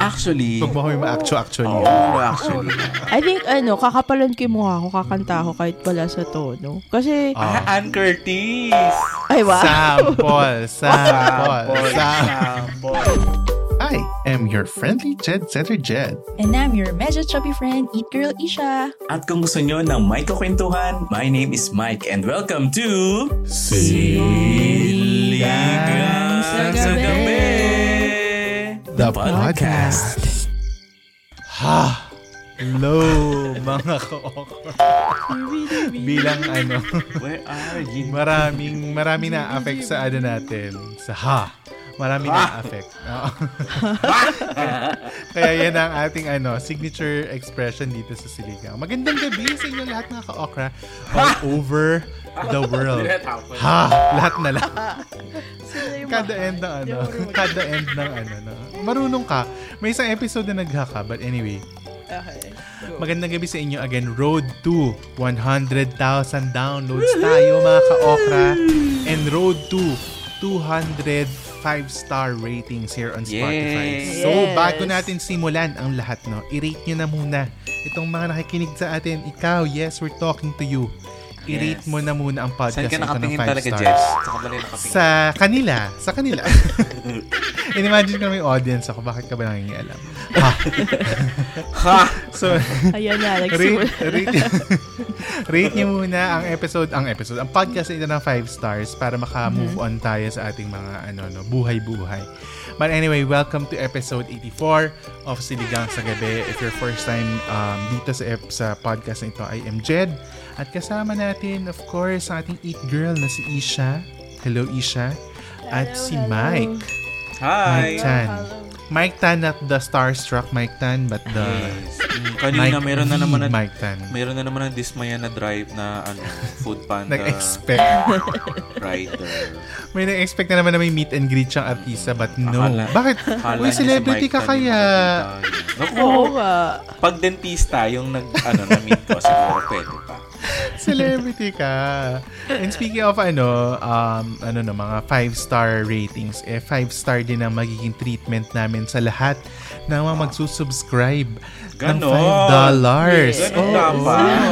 Actually, Huwag mo kami ma-actu actually. Oo, actually. I think, ano, kakapalan ko yung mukha ko, kakanta ako kahit wala sa tono. Kasi, Ah, Ann Curtis! ay, wow. Sample, sample, sample. I am your friendly Jed Setter Jed. And I'm your medyo chubby friend, Eat Girl Isha. At kung gusto nyo ng may kukwentuhan, my name is Mike and welcome to... Siligang sa Gabi! The podcast. Ha! Hello, mga ka-awkward. Bilang ano, Where are you? maraming, maraming na-affect sa ano natin. Sa ha. Marami na-affect. Oo. Kaya yan ang ating ano, signature expression dito sa Siligang. Magandang gabi sa inyo lahat mga ka-okra all over the world. Ha! Lahat na lang. Kada end ng ano, kada end ng ano, no. Marunong ka. May isang episode na nagha ka, but anyway. Okay. Magandang gabi sa inyo again. Road to 100,000 downloads tayo mga ka-okra. And road to 200 5-star ratings here on Spotify. Yes. So, bago natin simulan ang lahat, no, i-rate nyo na muna itong mga nakikinig sa atin. Ikaw, yes, we're talking to you. I-rate Yes. mo na muna ang podcast Saan ka na ito ng nakatingin 5 talaga, stars. Jess? Sa nakatingin. Sa kanila. Sa kanila. In-imagine ko na may audience ako. Bakit ka ba nangingialam? Ha? Ha! So, Ayan na, rate, nagsimula. rate, rate nyo muna ang episode, ang episode, ang podcast na ito ng 5 stars para maka-move on tayo sa ating mga ano, no, buhay-buhay. But anyway, welcome to episode 84 of Siligang sa Gabi. If your first time um, dito sa, sa podcast na ito, I am Jed. At kasama natin, of course, ang ating eat girl na si Isha. Hello, Isha. At Hello, si hello. Mike. Hi! Mike Tan. Mike Tan, not the starstruck Mike Tan, but the Yes. Mm, kanina, Mike meron na naman na, Mike Tan. meron na naman ng dismaya na drive na ano, food panda Nag-expect. rider. May na-expect na naman na may meet and greet siyang artista but no. Akala- Bakit? Akala Uy, si celebrity Mike ka kaya. Naku, Oo nga. pag dentista yung nag, ano, na-meet ko, siguro pwede pa. celebrity ka. And speaking of ano, um, ano no, mga 5-star ratings, eh 5-star din ang magiging treatment namin sa lahat ng mga magsusubscribe ng Ganon. $5. Ganun Oo. dapat.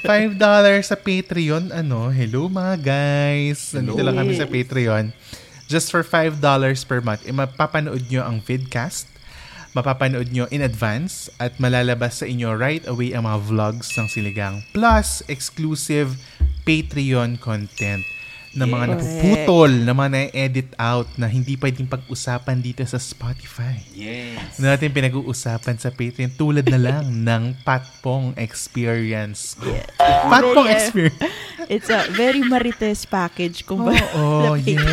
$5 sa Patreon. Ano, hello mga guys. Nandito Hello. lang kami sa Patreon. Just for $5 per month, eh, mapapanood nyo ang vidcast. Mapapanood nyo in advance at malalabas sa inyo right away ang mga vlogs ng Siligang. Plus, exclusive Patreon content na mga Yes. napuputol, na mga na-edit out na hindi pwedeng pag-usapan dito sa Spotify Yes. na natin pinag-uusapan sa Patreon tulad na lang ng Patpong experience ko. Patpong Very, uh, experience. It's a very marites package. Kung ba, Oo, Patreon.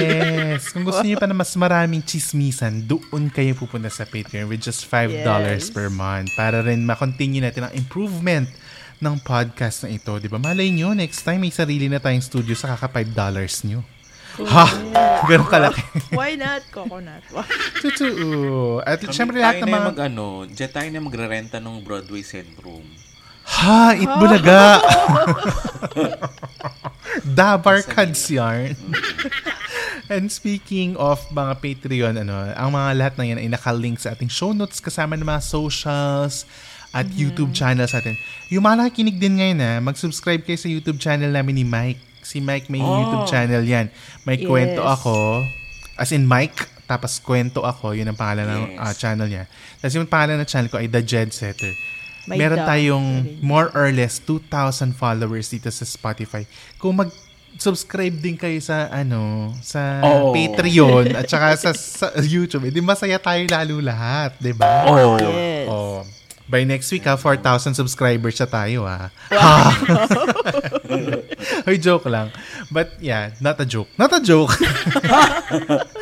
yes. Kung gusto niyo pa na mas maraming chismisan, doon kayo pupunta sa Patreon with just $5 Yes. per month para rin ma-continue natin ang improvement ng podcast na ito. Di ba? Malay nyo, next time may sarili na tayong studio sa kaka $5 nyo. Ha? Ganun kalaki. Why not? Coconut. Totoo. At Kami syempre lahat ng na mga... mag, ano, dyan tayo na magrerenta ng Broadway Centrum. Ha! Itbulaga! Dabarkads yarn. And speaking of mga Patreon, ano, ang mga lahat na yan ay nakalink sa ating show notes kasama ng mga socials at YouTube channels natin. Yung mga nakikinig din ngayon na, mag-subscribe kayo sa YouTube channel namin ni Mike. Si Mike may Oh. YouTube channel yan. May Yes. kwento ako. As in Mike, tapos kwento ako. Yun ang pangalan ng Yes. ah, channel niya. Tapos yung pangalan ng channel ko ay The Jed Setter. May Meron tayong more or less 2,000 followers dito sa Spotify. Kung mag subscribe din kayo sa ano sa Oo. Patreon at saka sa, sa YouTube, edi masaya tayo lalo lahat, 'di ba? Oh. Yes. Oh. By next week, ha, 4,000 subscribers siya tayo, ha? Hoy, joke lang. But yeah, not a joke. Not a joke.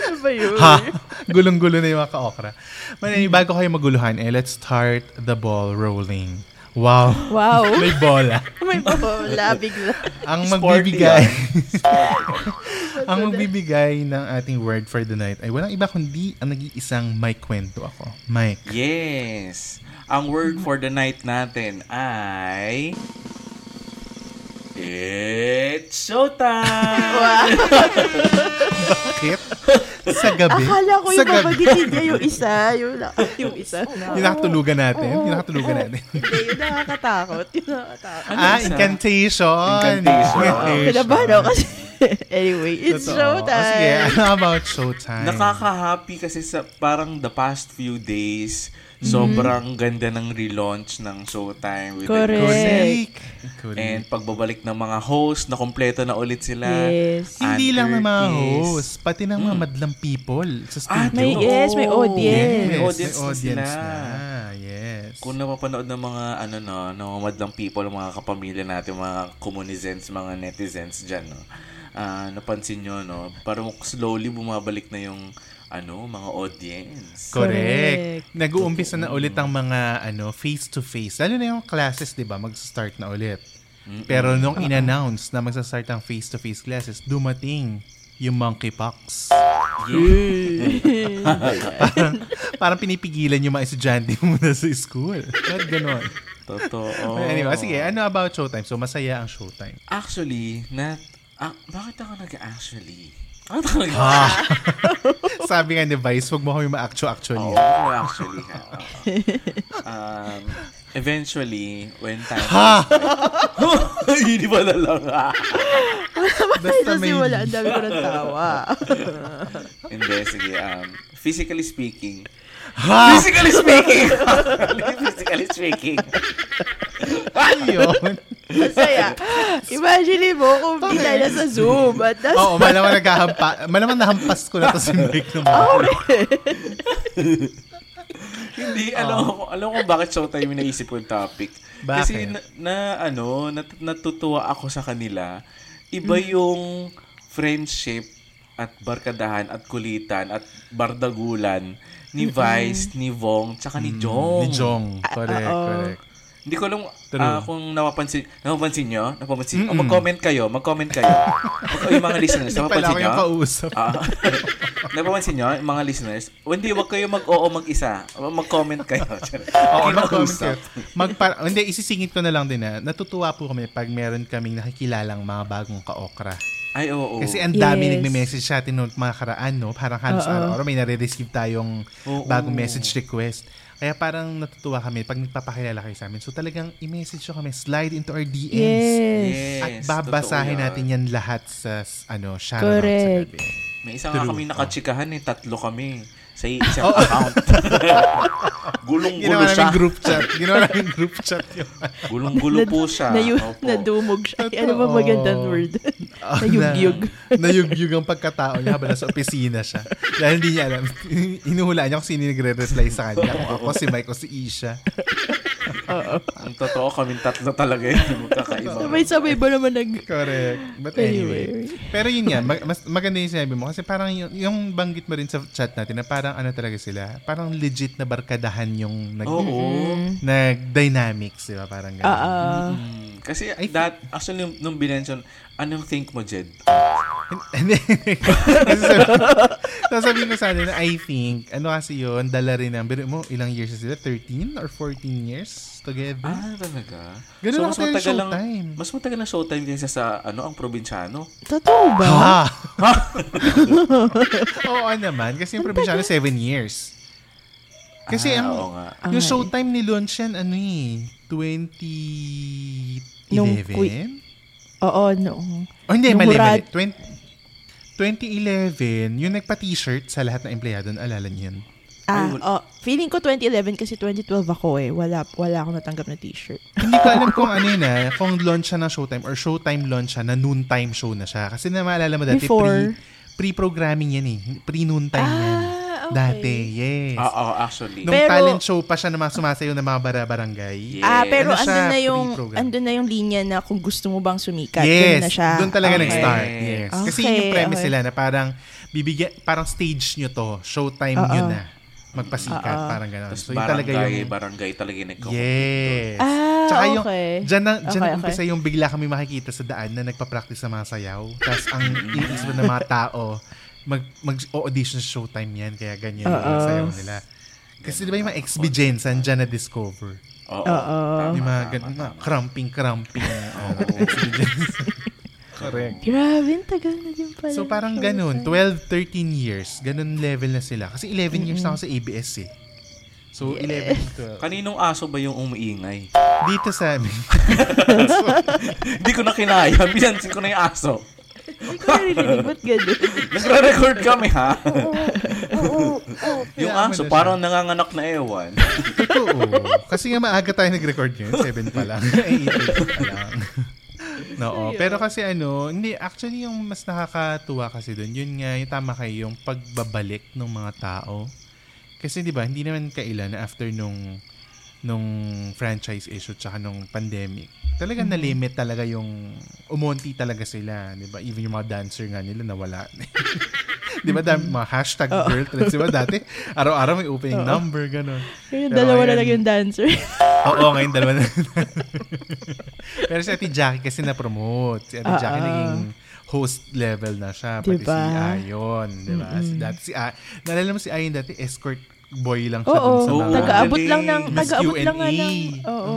Ano ba yun? ha? Gulong-gulo na yung mga ka-okra. Anyway, bago kayo maguluhan, eh, let's start the ball rolling. Wow. Wow. May bola. May bola bigla. Ang magbibigay ang magbibigay ng ating word for the night ay walang iba kundi ang nag-iisang Mike Kwento ako. Mike. Yes. Ang word for the night natin ay... It's showtime! Bakit? Sa gabi? Akala ko yung babagitin niya yung isa. Yung, yung isa. Yung nakatulugan natin. Yung nakatulugan natin. Hindi, yung nakakatakot. Yung nakakatakot. ah, incantation. Incantation. Kinabahan ako kasi. anyway, it's Totoo. showtime. O sige, ano about showtime? Nakaka-happy kasi sa parang the past few days, Mm-hmm. sobrang ganda ng relaunch ng Showtime with Correct. the music. Correct. And pagbabalik ng mga host, na kompleto na ulit sila. Yes. Hindi lang ng mga host, pati ng mga madlang people sa Ah, studio. May, Oo. yes, may audience. Yes, May may audience audience, na na. Yes. Kung napapanood ng mga ano no, ng mga madlang people, mga kapamilya natin, mga communizens, mga netizens diyan, no. Ah, napansin nyo, no, parang slowly bumabalik na yung ano, mga audience. Correct. Correct. Nag-uumpisa na ulit ang mga ano face-to-face. Lalo na yung classes, di ba? Mag-start na ulit. Pero nung in-announce na magsa-start ang face-to-face classes, dumating yung monkeypox. parang, parang pinipigilan yung mga estudyante muna sa school. Ba't ganon? Totoo. But anyway, sige, ano about showtime? So, masaya ang showtime. Actually, na ah, bakit ako nag-actually? Bakit ako nag Ah. Sabi nga ni Vice, huwag mo kami ma-actual-actually. Oo, actually. ha. Oo. um, eventually, when time ha! Hindi ba na lang ha? Basta Kasi wala, ang dami ko ng tawa. Hindi, sige. Um, physically speaking. Ha! Physically speaking! physically speaking. Yun. Masaya. Imagine mo kung bila na sa Zoom at nas- Oo, malamang naghahampa. Malamang nahampas ko na to si Mike nung Hindi, alam ko, alam ko bakit showtime yung naisip ko yung topic. Bakit? Kasi na, na ano, nat, natutuwa ako sa kanila. Iba yung friendship at barkadahan at kulitan at bardagulan ni Vice, ni Vong, tsaka ni Jong. Ni Jong. Correct, oo. correct. Hindi ko alam ah, kung napapansin, napapansin nyo, napapansin, oh, mag-comment kayo, mag-comment kayo. Mag- yung mga listeners, Hindi pala napapansin ako nyo? yung kausap. Ah, napapansin nyo, yung mga listeners, hindi, wag kayo mag-oo mag-isa. Mag-comment kayo. Oo, mag-comment kayo. Magpara- hindi, isisingit ko na lang din na natutuwa po kami pag meron kaming nakikilalang mga bagong ka-okra. Ay, oo. Kasi ang dami Yes. nagme-message sa atin noong mga karaan, no? Parang halos Oo. araw-araw may nare-receive tayong Oo. bagong message request. Kaya parang natutuwa kami pag nagpapakilala kayo sa amin. So talagang i-message nyo kami, slide into our DMs. Yes. Yes, At babasahin totoo natin yan lahat sa ano, shoutout sa Correct. gabi. May isa nga True. kami nakachikahan eh. Tatlo kami. Sa isang account. Gulong-gulo Ginawa siya. namin group chat. Ginawa namin group chat yun. Gulong-gulo po siya. Nayu- Opo. nadumog siya. Ay, ano ba magandang word? Nayugyug. Na, nayugyug ang pagkatao niya habang nasa opisina siya. Dahil hindi niya alam. Inuhulaan niya kung sino yung nagre-reply sa kanya. Kung ako, si Mike, o si Isha. Ang totoo, kaming tatlo talaga yun. Magkakaiba. Sabay-sabay ba naman nag... Correct. But anyway. Anyway. Pero yun yan, mag, mas, maganda yung sinabi mo. Kasi parang yung, yung banggit mo rin sa chat natin na parang ano talaga sila. Parang legit na barkadahan yung nag, Oo. nag-dynamics, di ba? Parang gano'n. Ah, ah. Mm, Kasi that, actually, nung, nung binention, anong think mo, Jed? Sasabihin ko sa kanila, I think, ano kasi yun, dala rin ng, pero mo, ilang years na sila? 13 or 14 years together? Ah, talaga? Ganun mas ako tayo matagal showtime. Mas matagal na showtime kaysa sa, ano, ang probinsyano. Totoo ba? Ha? Oo naman. Kasi yung probinsyano, 7 years. Kasi Ah, ang, oo nga. yung Okay. showtime ni launch yan, ano eh, 2011? Nung Oo, no. oh, hindi, nung mali, mali. Murad- 20, 2011, yung nagpa-t-shirt sa lahat ng empleyado, naalala niyo yun? Ah, oh, feeling ko 2011 kasi 2012 ako eh. Wala, wala akong natanggap na t-shirt. Hindi ko alam kung ano yun ah, kung launch siya ng Showtime or Showtime launch siya na noontime show na siya. Kasi na maalala mo dati, Before. pre, pre-programming yan eh. Pre-noontime yan. Okay. Dati, yes. Oo, actually. Nung Pero- talent show pa siya na mga sumasayaw ng mga bara-barangay. Yeah. Ah, pero Ano andun na yung andun na yung linya na kung gusto mo bang sumikat, Yes, ganun na siya. doon talaga Okay. nag-start. Yes. Kasi Okay, yung premise okay. nila na parang bibigyan, parang stage nyo to, showtime Oo. nyo na. Magpasikat, Oo. parang gano'n. So, yun talaga barangay, yung... barangay talaga yung nagko Yes. Ah, Tsaka yung, okay. dyan na, dyan Okay, umpisa yung bigla kami makikita sa daan na nagpa-practice sa mga sayaw. Tapos ang iniisip ng mga tao, mag, mag-audition sa showtime yan, kaya ganyan yung Oo. sayaw nila. Kasi di ba yung mga XB Jensen dyan na-discover? Oo. Oo. Yung mga ganun, mga cramping-cramping. Oh, XB Jensen. Correct. Grabe, tagal na din pala. So parang ng ganun, showtime. 12, 13 years, ganun level na sila. Kasi 11 years na ako sa ABS eh. So 11, 12. Kaninong aso ba yung umiingay? Dito sa amin. Hindi ko na kinaya. Binansin ko na yung aso. Hindi ko narinig, ba't ganun? Nagre-record kami, ha? yung Kaya mo aso, na parang nanganganak na ewan. Totoo. Kasi nga maaga tayo nag-record yun. 7 pa lang. 8 pa lang. No, pero kasi ano, hindi, actually yung mas nakakatuwa kasi doon, yun nga, yung tama kayo, yung pagbabalik ng mga tao. Kasi di ba hindi naman kailan na after nung nung franchise issue tsaka nung pandemic, talaga na-limit talaga yung umonti talaga sila, di ba? Even yung mga dancer nga nila nawala. di ba? Dami, mga hashtag girl trends, di ba? Dati, araw-araw may opening number, gano'n. Yung Pero dalawa na lang yung dancer. Oo, ngayon dalawa na. Pero si Ate Jackie kasi na-promote. Si Ate Oo. Jackie naging host level na siya. Pati Diba? si Ayon. Diba? Si, dati si A- Naalala mo si Ayon dati, escort boy lang siya dun Oo, sa Oo, mga taga-abot lang ng, Miss taga-abot lang nga Q&A. ng, oo.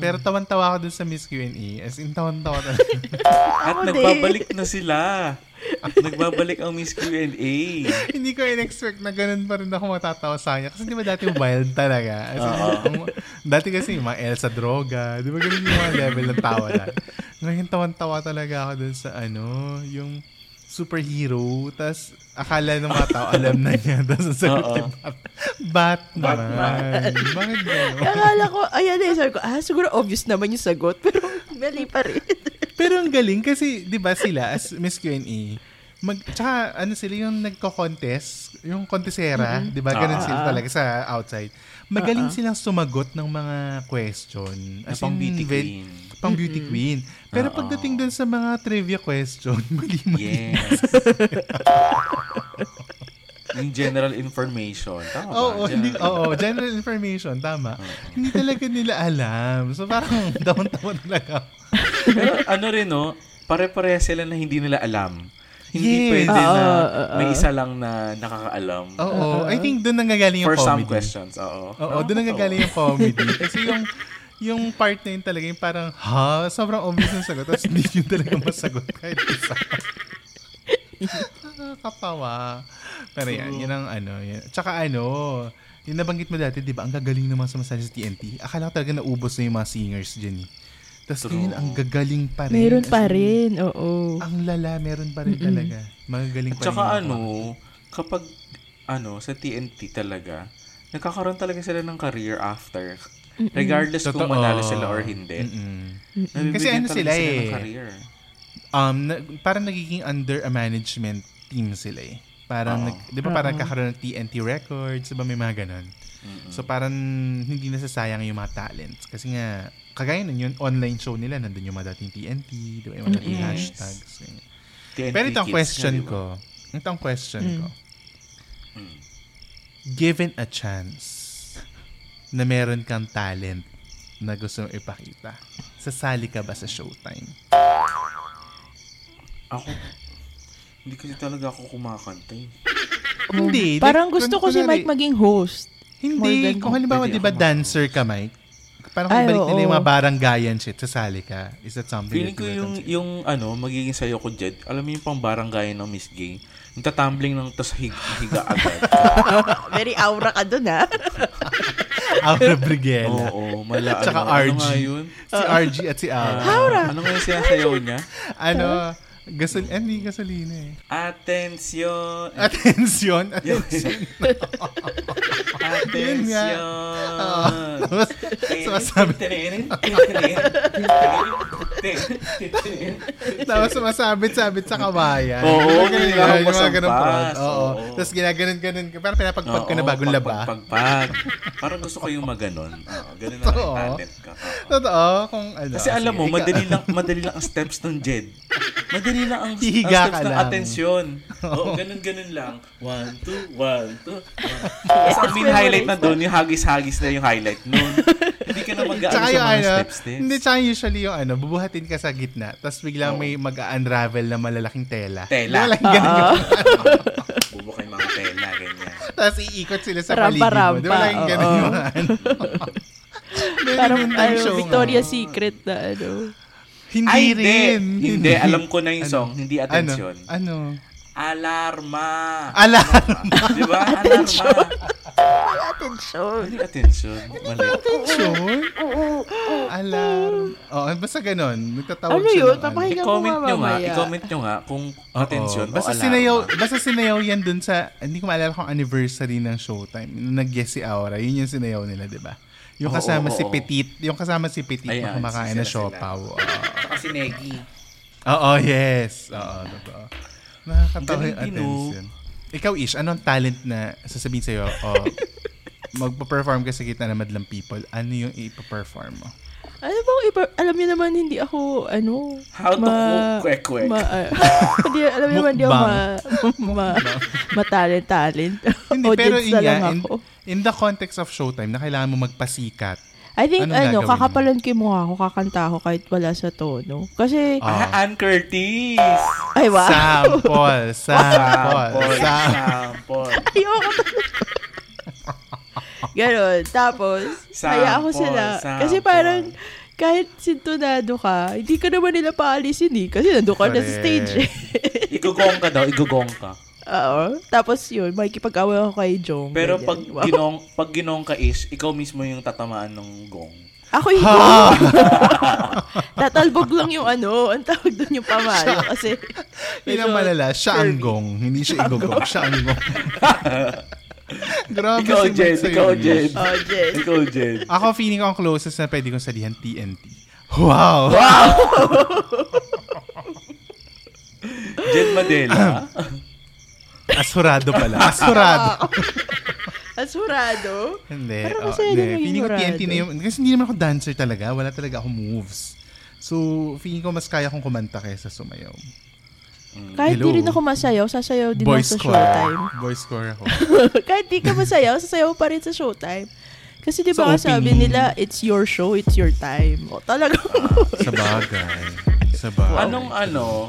Pero tawan-tawa ako dun sa Miss Q&A. As in, tawan-tawa talaga. At Ako nagbabalik na sila. nagbabalik ang Miss Q&A. Hindi ko in-expect na ganun pa rin ako matatawa sa kanya. Kasi di ba dati wild talaga? As in, ang- dati kasi yung mga Elsa Droga. Di ba ganun yung mga level ng tawa na? Ngayon tawan-tawa talaga ako dun sa ano, yung superhero. Tapos akala ng mga tao alam na niya. Tapos ang sagot ni Bat- Batman. Bakit gano'n? Akala ko, ayan eh, sabi ko, ah, siguro obvious naman yung sagot, pero mali pa rin. Pero ang galing kasi, di ba sila, as Miss Q&A, mag, tsaka ano sila yung nagko-contest, yung contestera, di ba? Ganun Ah, sila talaga sa outside. Magaling silang sumagot ng mga question. Na As pang in, beauty queen. Pang beauty queen. Pero Oo. pagdating dun sa mga trivia question, mali-mali. Yes. yung general information. Tama ba? Oo, Gen- hindi, oo, general information, tama. Hindi talaga nila alam. So parang down-down talaga. Pero ano rin, no? Pare-pareha sila na hindi nila alam. Hindi Yes. pwede Oo, na may isa lang na nakakaalam. Oo, I think doon nanggagaling yung For some comedy. questions, oo. Oo, doon nanggagaling yung comedy. Kasi yung yung part na yun talaga yung parang, ha? Sobrang obvious yung sagot. Tapos hindi yun talaga masagot kahit isa. Nakakatawa. Pero yan, yun ang ano. Yan. Tsaka ano, yung nabanggit mo dati, di ba, ang gagaling naman sumasali sa TNT. Akala ko talaga naubos na yung mga singers dyan eh. Tapos ngayon, ang gagaling pa rin. Meron pa in, rin, oo. Ang lala, meron pa rin talaga. Magagaling pa At saka rin. ano, mga- kapag ano, sa TNT talaga, nagkakaroon talaga sila ng career after. Regardless kung Totoo. manalo sila or hindi. Mm-mm. Kasi ano sila eh. career. um, na, parang nagiging under a management team sila eh. Parang, nag, di ba parang kakaroon ng TNT Records, di ba may mga ganun? So parang hindi nasasayang yung mga talents. Kasi nga, kagaya nun yung online show nila, nandun yung mga dating TNT, di ba yung mga dating Yes. hashtags. ganyan. TNT Pero ito ang kids question ko. Ito ang question ko. Mm. Given a chance na meron kang talent na gusto mong ipakita, sasali ka ba sa showtime? Ako, hindi kasi talaga ako kumakanta eh. Hindi. Parang gusto ko si Mike maging host. Hindi. Kung halimbawa, Pwede di ba ako dancer ka, Mike? Parang Ay, kung balik nila oo. yung mga baranggayan shit, sasali ka. Is that something Feeling that ko you yung, yung ano, magiging sayo ko, Jed, alam mo yung pang barangay ng Miss Gay, yung tatumbling ng tas hig, higa agad. Very aura ka dun, ha? Aura Brigela. Oo, mala. Tsaka ano, RG. Ano nga yun? Si RG at si Aura. Aura. Ano nga yung sinasayaw niya? ano, gasol, eh, hindi gasolina eh. Atensyon! Yun nga. Atensyon! Tapos, sumasabi. Tapos sumasabit-sabit sa kawayan. Oo, ako yung mga ganun prod. Oo. Tapos ginaganon-ganon ka. Parang pinapagpag ka na bagong laba. Pagpagpag. Parang gusto ko yung maganon. Oo, ganun na lang talent ka. Oo. Totoo. Kung ano. Kasi alam mo, madali lang madali lang ang steps ng Jed. Madali lang ang, ang Hihiga steps ka ng lang. atensyon. Oo, ganun-ganun lang. One, two, one, two. one. Tapos ang main highlight na doon, yung hagis-hagis na yung highlight noon. Hindi ka na mag-aano sa yung mga ano, steps-steps. hindi, tsaka usually yung ano, bubuhatin ka sa gitna, tapos biglang may mag-unravel na malalaking tela. Tela. Di ba lang ganun yung, Bubukay mga tela, ganyan. tapos iikot sila sa Rampa, paligid mo. Di ba rampa, lang ganun oo. yung ano. Parang Ganun yung ano, show. Victoria's Secret na ano. Hindi Ay, rin. hindi. Hindi, alam ko na yung song. Hindi Ano? atensyon. Ano? Alarma. Alarm. Di ba? Alarma. Attention. Hindi atensyon. Mali. Attention? Alarm. Oo, basta ganun. Nagtatawag Ano siya yun? ng Papakinggan ko I-comment nyo nga, i-comment nyo nga kung Oo. atensyon o basta alarma. sinayaw, basta sinayaw yan dun sa, hindi ko maalala kung anniversary ng Showtime. Nung nag-guest si Aura, yun yung sinayaw nila, di ba? Yung Oo, kasama oo, si oo. Petit, yung kasama si Petit na Ayan, kumakain na siopaw. Oo. Si Negi. Oo, yes. Oo, totoo. Nakakatawa yung din, oh. attention. Ikaw, Ish, anong talent na sasabihin sa'yo, o magpa-perform ka sa gitna ng madlang people, ano yung ipa-perform mo? Ano bang iba, alam niyo naman hindi ako, ano, How to cook kwek-kwek. Ma, ah, hindi, alam niyo naman hindi ako ma, ma, matalent-talent. Hindi, pero yun nga, in, in the context of Showtime, na kailangan mo magpasikat. I think, Anong ano, mo? kakapalan ko yung mukha ko, kakanta ako kahit wala sa tono. Kasi, Ah. Ah, Ann Curtis. ay, wow. Sample, sample, Sample. Ayoko. Ganon. Tapos, Sample, kaya ako sila. Kasi sample. parang, kahit sintonado ka, hindi ka naman nila paalisin eh. Kasi nandun ka na sa stage eh. Igugong ka daw, igugong ka. Oo. Tapos yun, makikipag-away ako kay Jong. Pero ganyan. pag Wow. ginong, pag ginong ka is, ikaw mismo yung tatamaan ng gong. Ako yung Jong. Tatalbog lang yung ano, ang tawag doon yung pamalo. Kasi, Yun ang malala, siya ang gong. Hindi siya igugong, siya ang gong. Grabe Ikaw, si Jed. Ikaw, Ish. Jed. oh, Jess. Ikaw, Jed. Ako feeling ko ang closest na pwede kong salihan TNT. Wow! Jed Madela. Asurado pala. Asurado. Asurado? hindi. Parang oh, masaya hindi. maging Feeling ko. TNT na yung... Kasi hindi naman ako dancer talaga. Wala talaga ako moves. So, feeling ko mas kaya kong kumanta kaysa sumayaw. Kahit Hello. di rin ako masayaw, sasayaw din Voice ako sa score. showtime. Voice score ako. Kahit di ka masayaw, sasayaw pa rin sa showtime. Kasi di ba Sa nga sabi nila, it's your show, it's your time. O talaga. Sa bagay. Sa bagay. Anong ano,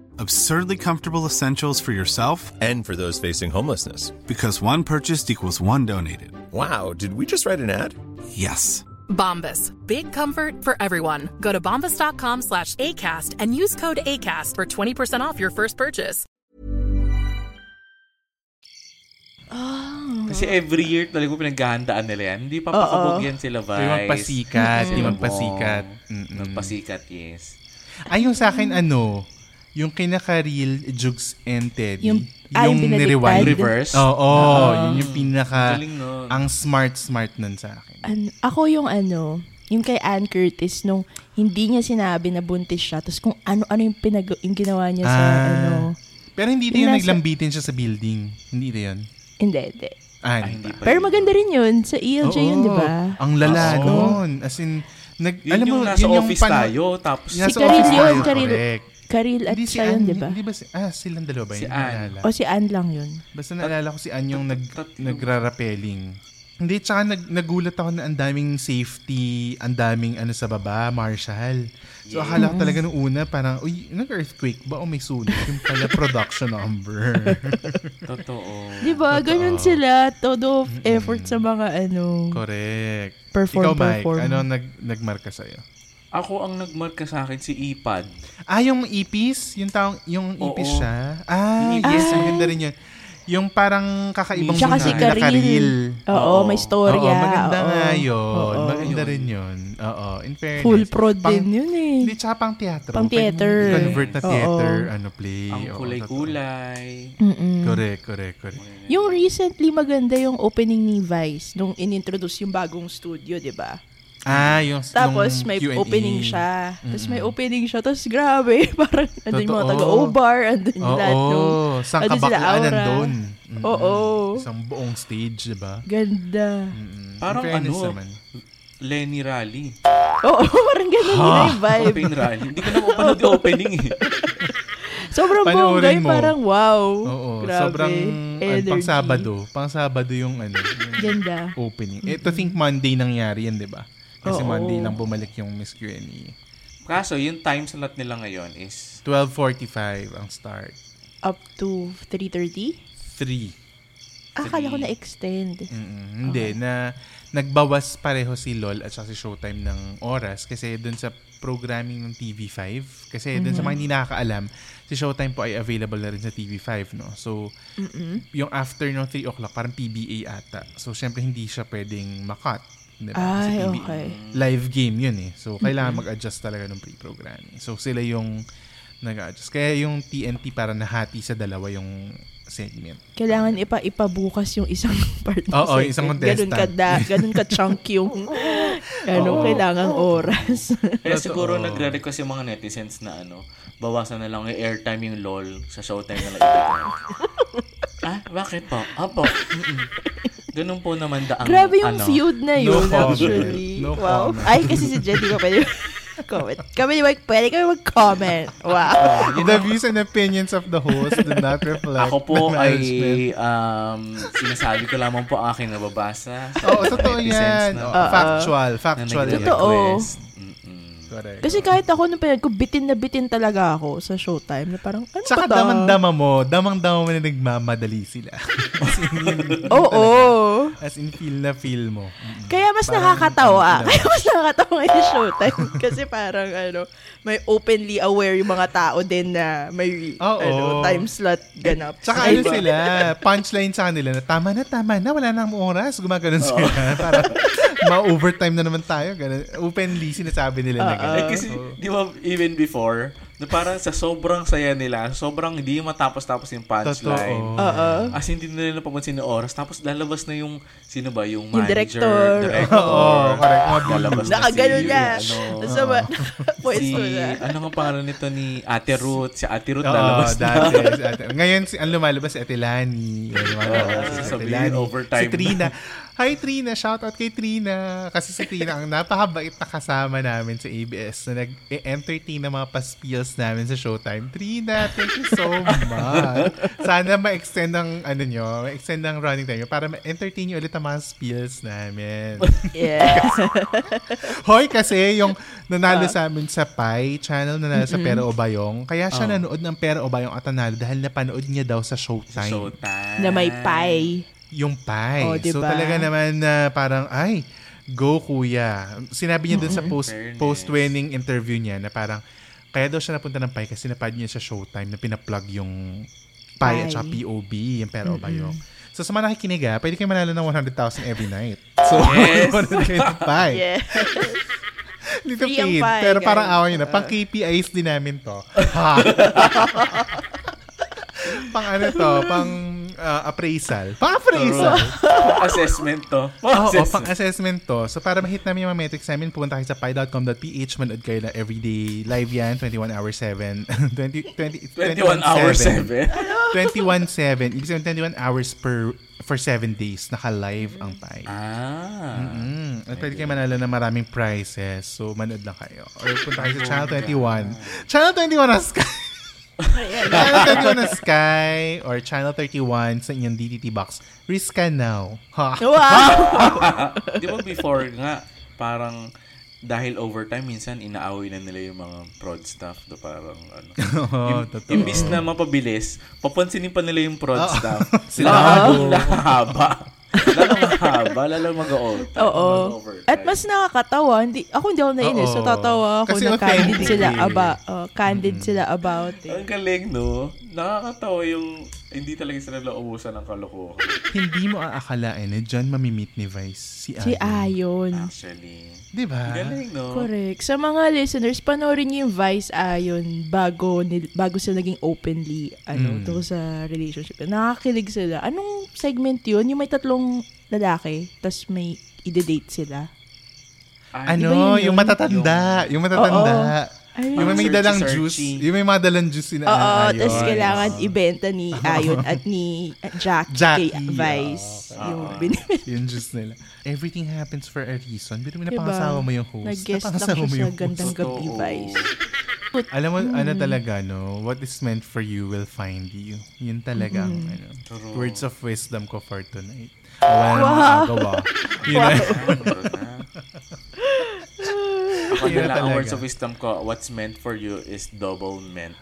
Absurdly comfortable essentials for yourself And for those facing homelessness. because one purchased equals one donated. Wow, did we just write an ad? Yes. Bombas. Big comfort for everyone. Go to bombas.com slash ACAST and use code ACAST for 20% off your first purchase. Oh. Kasi every year talaga pinaghahandaan nila yan. Hindi pa pakabog yan sila, Vice. Yung magpasikat, Sila yung magpasikat. Bong. Mm-mm. Magpasikat, yes. Ay, yung sa akin, ano, yung kinaka-real Jugs and Teddy. Yung- ah, yung binaliktad. nirewind. Reverse? Oo, yun yung pinaka, ang smart-smart nun sa akin. An- ako yung ano, yung kay Ann Curtis, nung hindi niya sinabi na buntis siya, tapos kung ano-ano yung, pinag- yung ginawa niya sa Ah. ano. Pero hindi ito Yung yung nasa- naglambitin siya sa building. Hindi ito yun. Hindi, hindi. Ah, Ay, hindi pa. Pero maganda rin yun. Sa ELJ yun, Oo, di ba? Ang lala Oo. nun. As in, nag, Yun alam yung mo, nasa yun yung office pano- tayo, tapos Nasa Si Karil office yun, tayo, Karil. correct. Karil at Hindi si siya yun, Ann, di ba? Hindi ba si, ah, silang dalawa ba Si yun? Ann. Naalala. O si Ann lang yun. Basta naalala ko si Ann yung nag, Tatlo. nagrarapeling. Hindi, tsaka nag, nagulat ako na ang daming safety, ang daming ano sa baba, Marshall. So akala ko talaga nung una, parang, uy, nag-earthquake ba o may sunog? Yung pala production number. Totoo. Di ba? Ganun sila. Todo effort sa mga ano. Correct. Perform, Ikaw, Mike, perform. ano nag, nagmarka sa'yo? Ako ang nagmarka sa akin si Ipad. Ah, yung ipis? Yung taong, yung ipis Oo. siya? Ah, Yung yes, ipis. maganda rin yun. Yung parang kakaibang Tsaka si nila, Karil. Oo, Oo. may storya. Oo, maganda Oo. nga yun. Oo. Maganda rin yun. Oo, in fairness. Full prod Pang- din yun eh. Hindi, tsaka pang teatro. Pang theater. Convert na Oo. theater, ano, play. Ang Oo, kulay-kulay. Mm-mm. totoo. Correct, correct, correct. Yung recently maganda yung opening ni Vice nung inintroduce yung bagong studio, di ba? Ah, yung Tapos yung may Q&A. opening siya. Tapos may opening siya. Tapos grabe, parang andun yung mga taga-O-Bar, andun yung Oo, lahat nung... Andun sila kabaklaan nandun. Mm-mm. Oo. Isang buong stage, di ba? Ganda. Mm-mm. Parang ano, naman. Lenny Rally. Oo, parang ganun din yung vibe. Open Rally. Hindi ko na mapanood yung opening eh. Sobrang Panoorin bongga yung mo. parang wow. Oo, Grabe. sobrang ano, pang Sabado. Pang Sabado yung ano, yung Ganda. opening. Eh, to think Monday nangyari yan, di ba? Kasi Oo. Monday lang bumalik yung Miss Q&A. Kaso, yung time slot nila ngayon is 12.45 ang start. Up to 3.30? 3. Akala ko na-extend. Mm-mm. Hindi, na nagbawas pareho si LOL at saka si Showtime ng oras kasi dun sa programming ng TV5, kasi dun sa mga hindi nakakaalam, si Showtime po ay available na rin sa TV5, no? So, yung after ng 3 o'clock, parang PBA ata. So, syempre hindi siya pwedeng makat. Diba? Ay, PBA. okay. Live game yun eh. So, kailangan mag-adjust talaga ng pre-programming. So, sila yung nag-adjust. Kaya yung TNT para nahati sa dalawa yung segment. Kailangan ipa ipabukas yung isang part ng Oo, segment. isang Ganun contestant. ka, da, ganun ka chunk yung ano, kailangang oras. Kaya siguro nagre-request yung mga netizens na ano, bawasan na lang yung airtime yung LOL sa showtime na lang ah, bakit po? Mm-mm. Ganun po naman daang Grabe yung ano, feud na No yun, comment. actually. No wow. comment. Ay, kasi si Jetty ko pwede comment. Kami ni Mike, pwede kami mag-comment. Wow. The views and opinions of the host do not reflect Ako po ay um, sinasabi ko lamang po ang aking nababasa. Oo, totoo Netizens yan. na- Oo, factual. na Factual yan. nagre-request. Correct. Kasi kahit ako nung pinag ko, bitin na bitin talaga ako sa showtime. Na parang, ano Tsaka ba damang-dama mo, damang-dama mo na nagmamadali sila. As in, yun Oo. talaga. As in, feel na feel mo. Kaya mas Parang nakakatawa. ano Kaya mas nakakatawa yung showtime. Kasi parang ano, may openly aware yung mga tao din na may Oo. ano, time slot ganap. Tsaka Ay, ano sila, punchline sa kanila na tama na, tama na, wala na ang oras. Gumaganon sila. Para ma-overtime na naman tayo. Ganun. Openly, sinasabi nila na Eh, gano'n. kasi, di ba, even before, na parang sa sobrang saya nila, sobrang hindi matapos-tapos yung punchline. Totoo. Oo. As in, hindi na nila napapansin yung oras. Tapos lalabas na yung, sino ba, yung Yung manager, director. director. Oo, correct. Lalabas na Nakagano si, niya. ano, sa ba- si, na. ano nga pangalan nito ni Ate Ruth? Si Ate Ruth lalabas na. ate. Ngayon, si, ang lumalabas si Ate Lani. Yan, lumalabas Oo, si Ate sasabihin, Lani. overtime Si Trina. Hi Trina, shout out kay Trina. Kasi si Trina ang napakabait na kasama namin sa ABS na nag-entertain ng mga paspils namin sa Showtime. Trina, thank you so much. Sana ma-extend ang ano nyo, ma-extend ang running time para ma-entertain nyo ulit ang mga spills namin. Yeah. Hoy, kasi yung nanalo sa amin sa Pi channel, nanalo sa Pero Obayong. Kaya siya Oh. nanood ng Pero Obayong at nanalo dahil napanood niya daw sa Showtime. Showtime. na may pie. Yung Pi. Oh, diba? So talaga naman na parang, ay, go kuya. Sinabi niya dun sa post, Fairness. post-winning interview niya na parang, kaya daw siya napunta ng Pi kasi napad niya sa Showtime na pinaplug yung Pi at Pi. saka POB, yung Pero Obayong. So sa mga nakikinig ah, pwede kayo manalo ng 100,000 every night. So, Yes. manood kayo ng Pi. Yeah. Dito Free ang paid. pie, Pero parang guys. awa nyo na. Pang KPIs din namin to. Ha? pang ano to? Pang ah, appraisal. Pang appraisal. assessment to. Oo, Assessment. pang assessment to. So para ma-hit namin yung mga metrics namin, pumunta kayo sa pi.com.ph. Manood kayo na everyday live yan. 21 hours 7. 20, 20, 21 hours 7. 21-7. Ibig sabihin 21 hours per for 7 days. Naka-live ang Pi. Ah. Mm, at pwede kayo manalo ng maraming prizes. So, manood lang kayo. Or punta kayo sa Channel 21. Channel 21 ang Sky. Channel 31 na Sky or Channel 31 sa inyong DTT box. Risk ka now. Ha? Wow! Di ba before nga, parang dahil overtime, minsan inaaway na nila yung mga prod stuff. Do parang ano. Oo, Im- totoo. imbis na mapabilis, papansinin pa nila yung prod Oo. stuff. Sila Lalong bago. Lalong mahaba, lalong mag-overtime. Oo. Mag-overtime. At mas nakakatawa. Hindi, ako hindi ako nainis. Oo. So, tatawa ako Kasi na candid sila about, oh, candid sila about it. Ang galing, no? Nakakatawa yung hindi talaga sila naubusan ng kalokohan. Hindi mo aakalain na dyan mamimit ni Vice si Ayon. Si Ayon. Actually. Di ba? Galing, no? Correct. Sa mga listeners, panoorin niyo yung Vice Ayon bago, bago sila naging openly ano, Mm. tungkol sa relationship. Nakakilig sila. Anong segment yun? Yung may tatlong lalaki, tas may ide-date sila. Ay, Ano, Di ba yun yung yun? matatanda. Yung matatanda. Ay, Yung may dalang searchy. juice. Yung may mga dalang juice na Oo, Ayon. tas kailangan ibenta ni Ayon at ni Jack Jackie, kay Vice. ah. yung binibenta. yung juice nila. Everything happens for a reason. Pero may Diba? napangasawa mo yung host. Nag-guest lang siya sa. Gandang Gabi. Vice. Alam mo, Hmm. ano talaga, no? What is meant for you will find you. Yun talaga ang Hmm. ano, True. words of wisdom ko for tonight. Oh, wala wow. makagawa. Yun na. Ako na lang, ang words of wisdom ko, what's meant for you is double meant.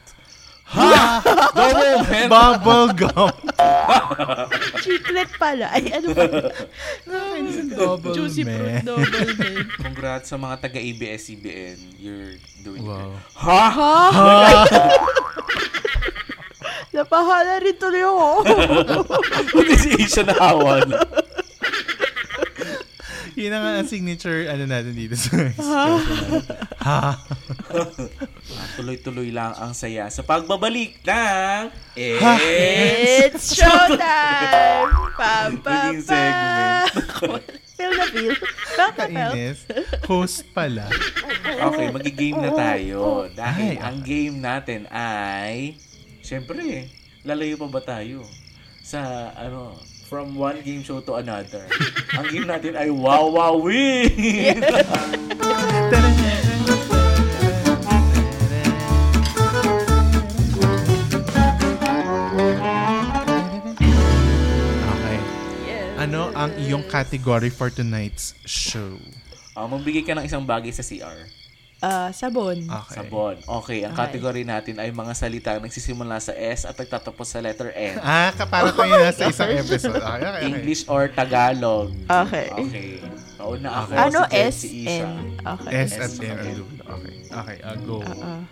Ha? double meant? Bubble gum. Chiclet pala. Ay, ano pala? Double Juicy fruit double man. Congrats sa mga taga-ABS-CBN. You're doing Wow. it. Ha? Napahala rin tuloy ako. Hindi si Isha nahawan. Yun ang ang signature ano natin dito sa. Ha? Ah, Tuloy-tuloy lang ang saya sa pagbabalik ng It's showtime! Pa, pa, Naging pa. segment. feel na feel. Baka feel. Kainis. Host pala. Okay, magigame na tayo. Dahil Ay, ang game natin ay, syempre, lalayo pa ba tayo? Sa, ano, from one game show to another. ang game natin ay Wow Wow Win! Okay. Ano ang iyong category for tonight's show? Ah, magbigay ka ng isang bagay sa CR. Ah, sabon. Okay. Sabon. Okay, ang category natin ay mga salita na nagsisimula sa S at nagtatapos sa letter N. Ah, kapara tayo na sa isang episode. Okay, okay, okay. English or Tagalog. Okay. Okay. Pauna ako. Ano si Jen, S, si Isha. N? Okay. S S, at N okay. Okay. Okay, I'll go. Ah.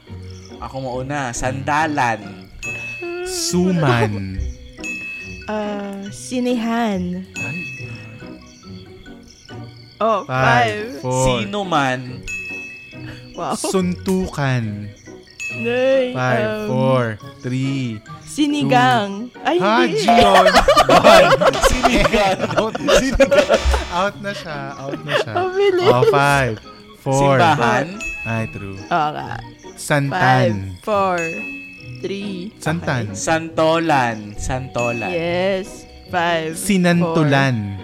Ako mauna. Sandalan. Suman. Ah, sinehan. Ay, Oh, five, five. four, Sino man. Wow. suntukan. Nay. Five, um, four, three, Sinigang. Ay, Ha, hindi. Gion. Sinigang. Out na siya. Out na siya. Out na siya. Ang bilis. Oh, five, four. Simbahan. Ay, true. Okay. Santan. Five, four, three. Santan. Santolan. Santolan. Yes. Five, Sinantulan.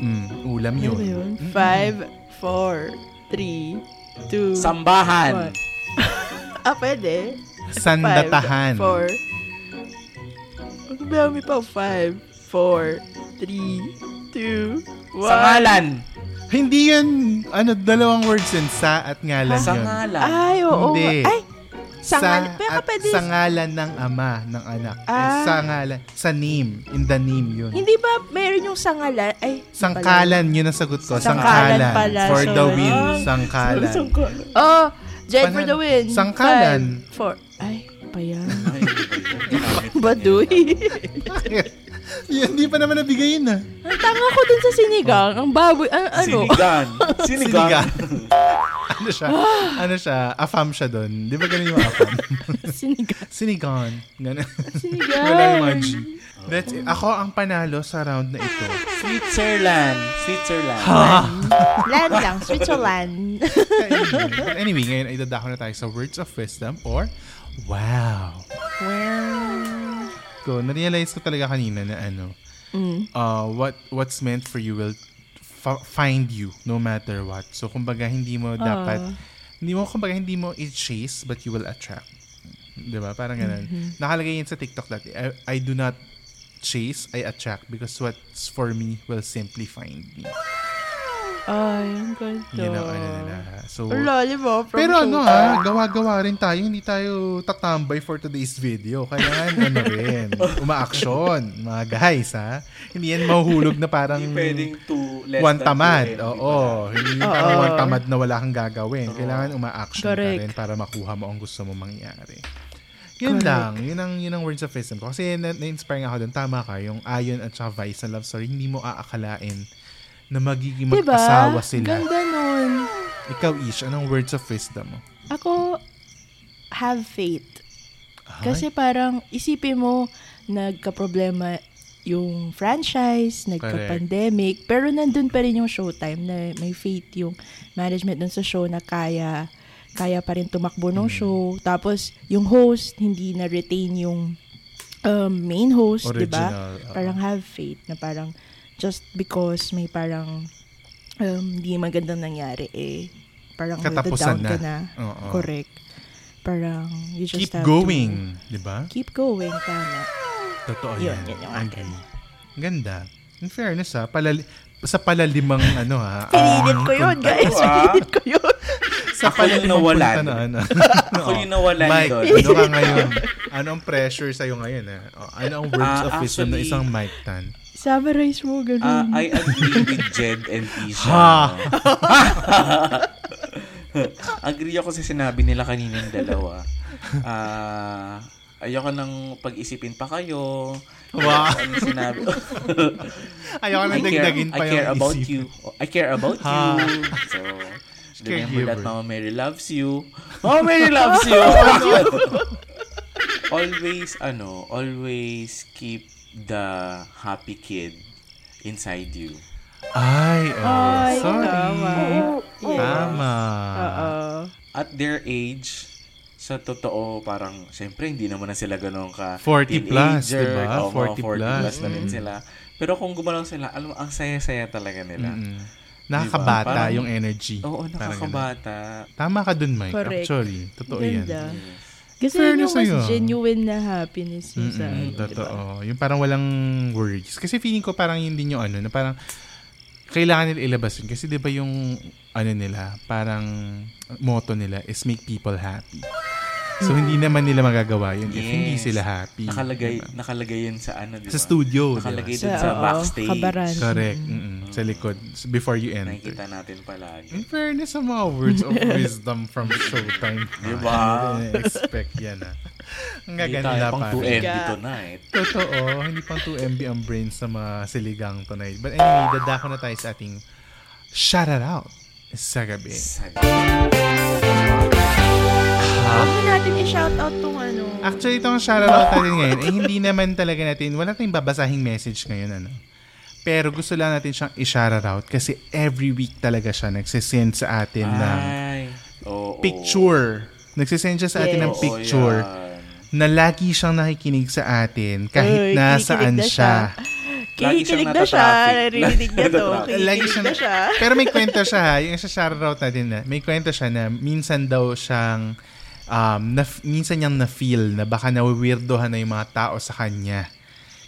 Mm, ulam four. Ano yun. yun? Five, four, three, two, Sambahan. one. Ah, pwede. Sandatahan. Five, four. Ang dami pa. Five, four, three, two, one. Sangalan. Hindi yun, ano, dalawang words yun. Sa at ngalan yun. Sangalan. Ay, oo. Hindi. Ay, sangal. Sa Pero at pwede. sa ngalan ng ama, ng anak. Eh, Ah. sa ngalan. Sa name. In the name yun. Hindi ba meron yung sangalan? Ay, Sangkalan, yun ang sagot ko. Sangkalan Sangkalan. pala, For the sorry. win. Ah, Sangkalan. Oh, Jen for the win. Sangkalan. Five, four. Ay, pa yan. Baduy. Yan, Hindi pa naman nabigay yun ah. Ang tanga ko dun sa sinigang. Ang baboy. Ang, ano? Sinigan. Sinigan. Sinigang. ano siya? ano siya? Afam siya doon. Di ba ganun yung afam? sinigang. Sinigang. Ganun. Sinigang. Wala yung mga G. That's it. Ako ang panalo sa round na ito. Switzerland. Switzerland. Land lang. Switzerland. But anyway, ngayon ay dadako na tayo sa words of wisdom or wow. Ko, na-realize ko talaga kanina na ano, Mm. uh, what what's meant for you will fa- find you no matter what. So, kumbaga, hindi mo dapat, hindi mo, kumbaga, hindi mo i-chase but you will attract. Di ba? Parang ganun. Nakalagay yun sa TikTok dati. I, I do not chase, I attract because what's for me will simply find me. Ay, ang ganda. Yun ang ano nila. So, ba? From pero ano ha, gawa-gawa rin tayo. Hindi tayo tatambay for today's video. Kailangan ano rin, uma-action. Mga guys ha. Hindi yan mahuhulog na parang pwedeng two less one tamad. two MB Oo. Hindi Oo. parang one tamad na wala kang gagawin. Kailangan uma-action ka Correct. rin para makuha mo ang gusto mo mangyari. Yun lang. Yun ang, yun ang words of wisdom ko. Kasi na- na-inspire nga ako doon. Tama ka. Yung Ayon at saka Vice na love story, hindi mo aakalain na magiging Diba? mag-asawa sila. Ganda nun. Ikaw, Ish, anong words of wisdom mo? Ako, have faith. Kasi parang isipin mo, nagka-problema yung franchise, nagka-pandemic, pero nandun pa rin yung showtime na may faith yung management dun sa show na kaya kaya pa rin tumakbo ng show. Tapos, yung host, hindi na-retain yung um, main host, di ba? Oo. Parang have faith na parang just because may parang um, hindi magandang nangyari, eh, parang Katapusan down ka na. na. Oo. Correct. Parang you just Keep have going. Di ba? keep going, tama. Totoo Yun, yan. yun yung Agree. Ganda. In fairness ha, palali- sa palalimang ano ha. Pinilit um, ko yun, guys. Pinilit ko yun. Sa Ako yung palalimang nawalan. punta na ano. Ako yung nawalan Mike, doon. ano ka ngayon? Ano ang pressure sa'yo ngayon ha? O, ano ang words Ah, of wisdom ng isang Mike Tan? Summarize mo, Ah, ganun. I agree with Jed and Isha. Ha! agree ako sa sinabi nila kaninang dalawa. Ah, ayoko nang pag-isipin pa kayo. Wow. Ano sinabi? Ayoko na I care, dagdagin pa I care yung about isip. you. I care about Ha. you. So, remember that. Mama Mary loves you. Mama Mary loves you. always, ano, always keep the happy kid inside you. Ay, oh, Ay, sorry. tama. Tama. Oo. At their age, sa totoo, parang, syempre, hindi naman na sila ganun ka 40 plus, diba? Oo, mga 40 40 plus, plus. na rin sila. Pero kung gumalaw sila, alam ang saya-saya talaga nila. Mm-mm. Nakakabata Diba? Parang- yung energy. Oo, nakakabata. Tama ka dun, Mike. Correct. Actually, totoo yan. Ganda. Kasi yun yung mas sa'yo. genuine na happiness yung sa ano, diba? totoo. Yung parang walang words. Kasi feeling ko parang yun din yung ano, na parang kailangan nila ilabas yun. Kasi di ba yung ano nila, parang motto nila is make people happy. So, hindi naman nila magagawa yun if hindi Yes. sila happy. Nakalagay, Diba? nakalagay yun sa ano, di ba? Sa studio. Nakalagay diba? Sa, sa backstage. kabaran. Correct. Mm-mm. Sa likod. Before you enter. Nakikita natin palagi. In fairness sa mga words of wisdom from Showtime. Diba? Hindi expect yan ah. Ang Hindi gaganda tayo pang pa. 2MB Ga- tonight. Totoo. Hindi pang 2MB ang brains sa mga siligang tonight. But anyway, dadako na tayo sa ating shout out sa gabi. Huwag na natin i-shoutout tong ano. Actually, itong shout out natin ngayon, eh hindi naman talaga natin, wala tayong babasahing message ngayon, ano. Pero gusto lang natin siyang i-shout out kasi every week talaga siya nagsisend sa atin ng Ay. Oo. picture. Nagsisend siya sa atin ng Yes. picture Oo, na lagi siyang nakikinig sa atin kahit Uy, nasaan na siya. Kinikilig siyang na siya. Narinig niya to. Lagi na siya. pero may kwento siya ha. Yung sa shoutout natin na, may kwento siya na minsan daw siyang, um, na, minsan niyang na-feel na baka nawiwirdohan na yung mga tao sa kanya.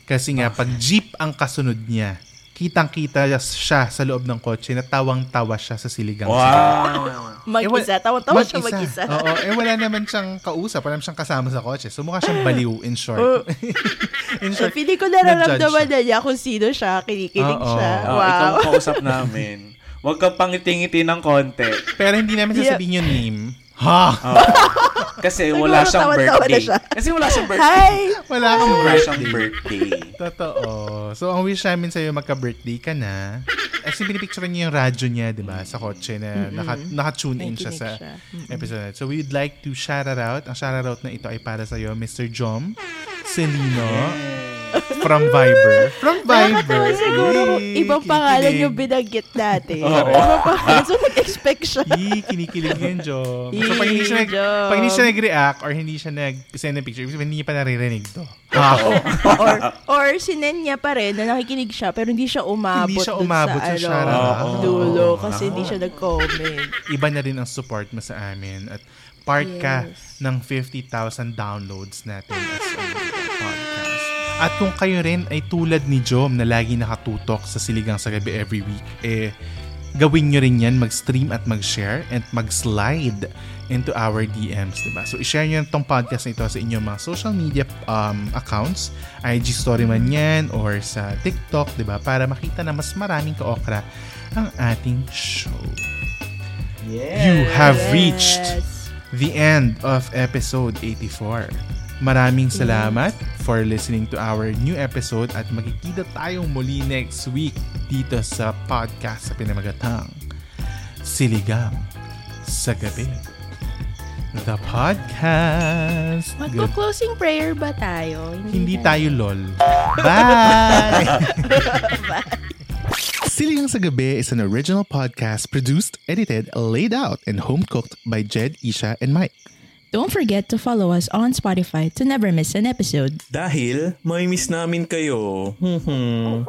Kasi nga, pag jeep ang kasunod niya, kitang-kita siya sa loob ng kotse na tawang-tawa siya sa siligang. Wow. Mag-isa. Tawa-tawa siya mag-isa. Oo, eh wala naman siyang kausap, wala naman siyang kasama sa kotse. So mukha siyang baliw in short. Oh. in Eh, short, feeling ko nararamdaman siya. na niya kung sino siya. Kinikilig Oo. siya. Oh, Wow. Ikaw ang kausap namin. Huwag kang pangiti-ngiti ng konti. Pero hindi namin Yeah. sasabihin yung name. Ha? Kasi wala siyang birthday. siya. Kasi wala siyang birthday. Hi! Wala kang Wala siyang birthday. birthday. Totoo. So, ang wish namin sa'yo, magka-birthday ka na. Kasi pinipicture niya yung radyo niya, di ba? Sa kotse na naka, naka-tune in siya sa episode. So, we would like to shout out. Ang shout out na ito ay para sa'yo, Mr. Jom Celino from Viber. From Viber. Nakakatawa siguro Yay, ibang pangalan yung binanggit natin. Oo. Ibang pangalan. So, nag-expect siya. Yee, kinikilig yun, Jom. So, pag hindi siya, nag, pag hindi siya nag-react or hindi siya nag-send ng picture, ibig sabihin, hindi niya pa naririnig to. Ah, or, or sinend niya pa rin na nakikinig siya pero hindi siya umabot, Hindi siya umabot sa, sa ano, shoutout. dulo kasi hindi siya nag-comment. iba na rin ang support mo sa amin. At part ka Yes. ng 50,000 downloads natin as a podcast. At kung kayo rin ay tulad ni Jom na lagi nakatutok sa Siligang sa Gabi every week, eh, gawin nyo rin yan, mag-stream at mag-share and mag-slide into our DMs, diba? So, i-share nyo tong podcast na ito sa inyong mga social media um, accounts, IG story man yan, or sa TikTok, diba? Para makita na mas maraming ka-okra ang ating show. You have reached Yes. the end of episode 84. Maraming salamat for listening to our new episode at magkikita tayong muli next week dito sa podcast sa pinamagatang Siligang sa Gabi. The podcast. Magko-closing prayer ba tayo? Hindi tayo lol. Bye! Siligang sa Gabi is an original podcast produced, edited, laid out, and home-cooked by Jed, Isha, and Mike. Don't forget to follow us on Spotify to never miss an episode. Dahil may miss namin kayo. Hmm.